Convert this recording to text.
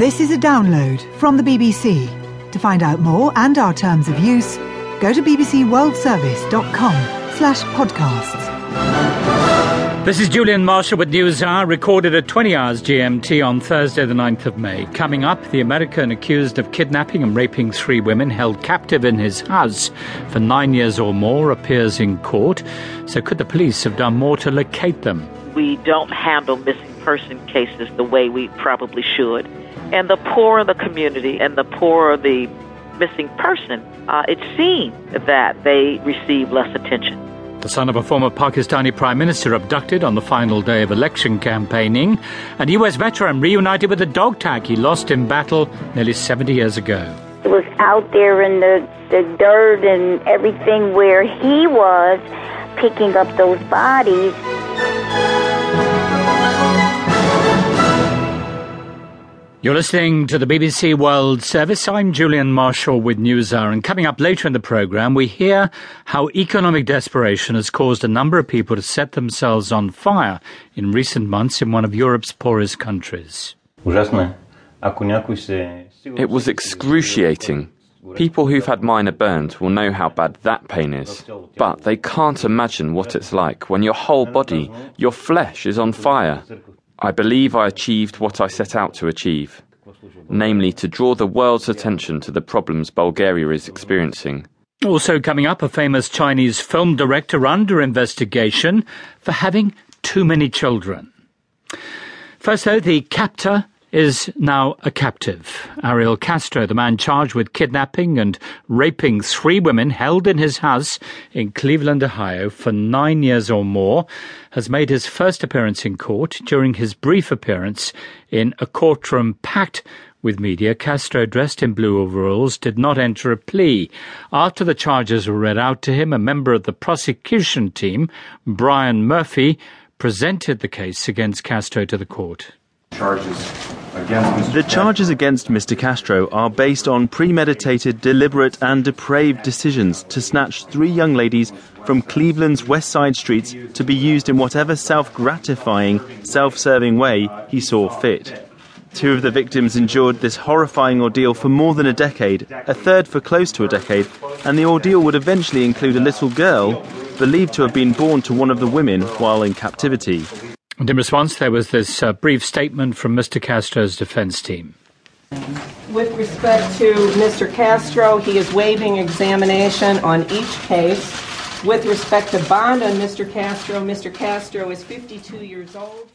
This is a download from the BBC. To find out more and our terms of use, go to bbcworldservice.com slash podcasts. This is Julian Marshall with News Hour, recorded at 20 hours GMT on Thursday, the 9th of May. Coming up, the American accused of kidnapping and raping three women held captive in his house for nine years or more appears in court. So, could the police have done more to locate them? We don't handle missing person cases the way we probably should. And the poor poorer the community and the poor poorer the missing person, uh, it's seen that they receive less attention. The son of a former Pakistani prime minister abducted on the final day of election campaigning, and US veteran reunited with a dog tag he lost in battle nearly 70 years ago. It was out there in the, the dirt and everything where he was picking up those bodies. You're listening to the BBC World Service. I'm Julian Marshall with NewsHour, and coming up later in the programme, we hear how economic desperation has caused a number of people to set themselves on fire in recent months in one of Europe's poorest countries. It was excruciating. People who've had minor burns will know how bad that pain is, but they can't imagine what it's like when your whole body, your flesh is on fire. I believe I achieved what I set out to achieve, namely to draw the world's attention to the problems Bulgaria is experiencing. Also coming up, a famous Chinese film director under investigation for having too many children. First, though, the captor is now a captive. Ariel Castro, the man charged with kidnapping and raping three women held in his house in Cleveland, Ohio for nine years or more, has made his first appearance in court. During his brief appearance in a courtroom packed with media, Castro, dressed in blue overalls, did not enter a plea. After the charges were read out to him, a member of the prosecution team, Brian Murphy, presented the case against Castro to the court. The charges against Mr. Castro are based on premeditated, deliberate, and depraved decisions to snatch three young ladies from Cleveland's West Side streets to be used in whatever self gratifying, self serving way he saw fit. Two of the victims endured this horrifying ordeal for more than a decade, a third for close to a decade, and the ordeal would eventually include a little girl believed to have been born to one of the women while in captivity. And in response, there was this uh, brief statement from Mr. Castro's defense team. With respect to Mr. Castro, he is waiving examination on each case. With respect to bond on Mr. Castro, Mr. Castro is 52 years old.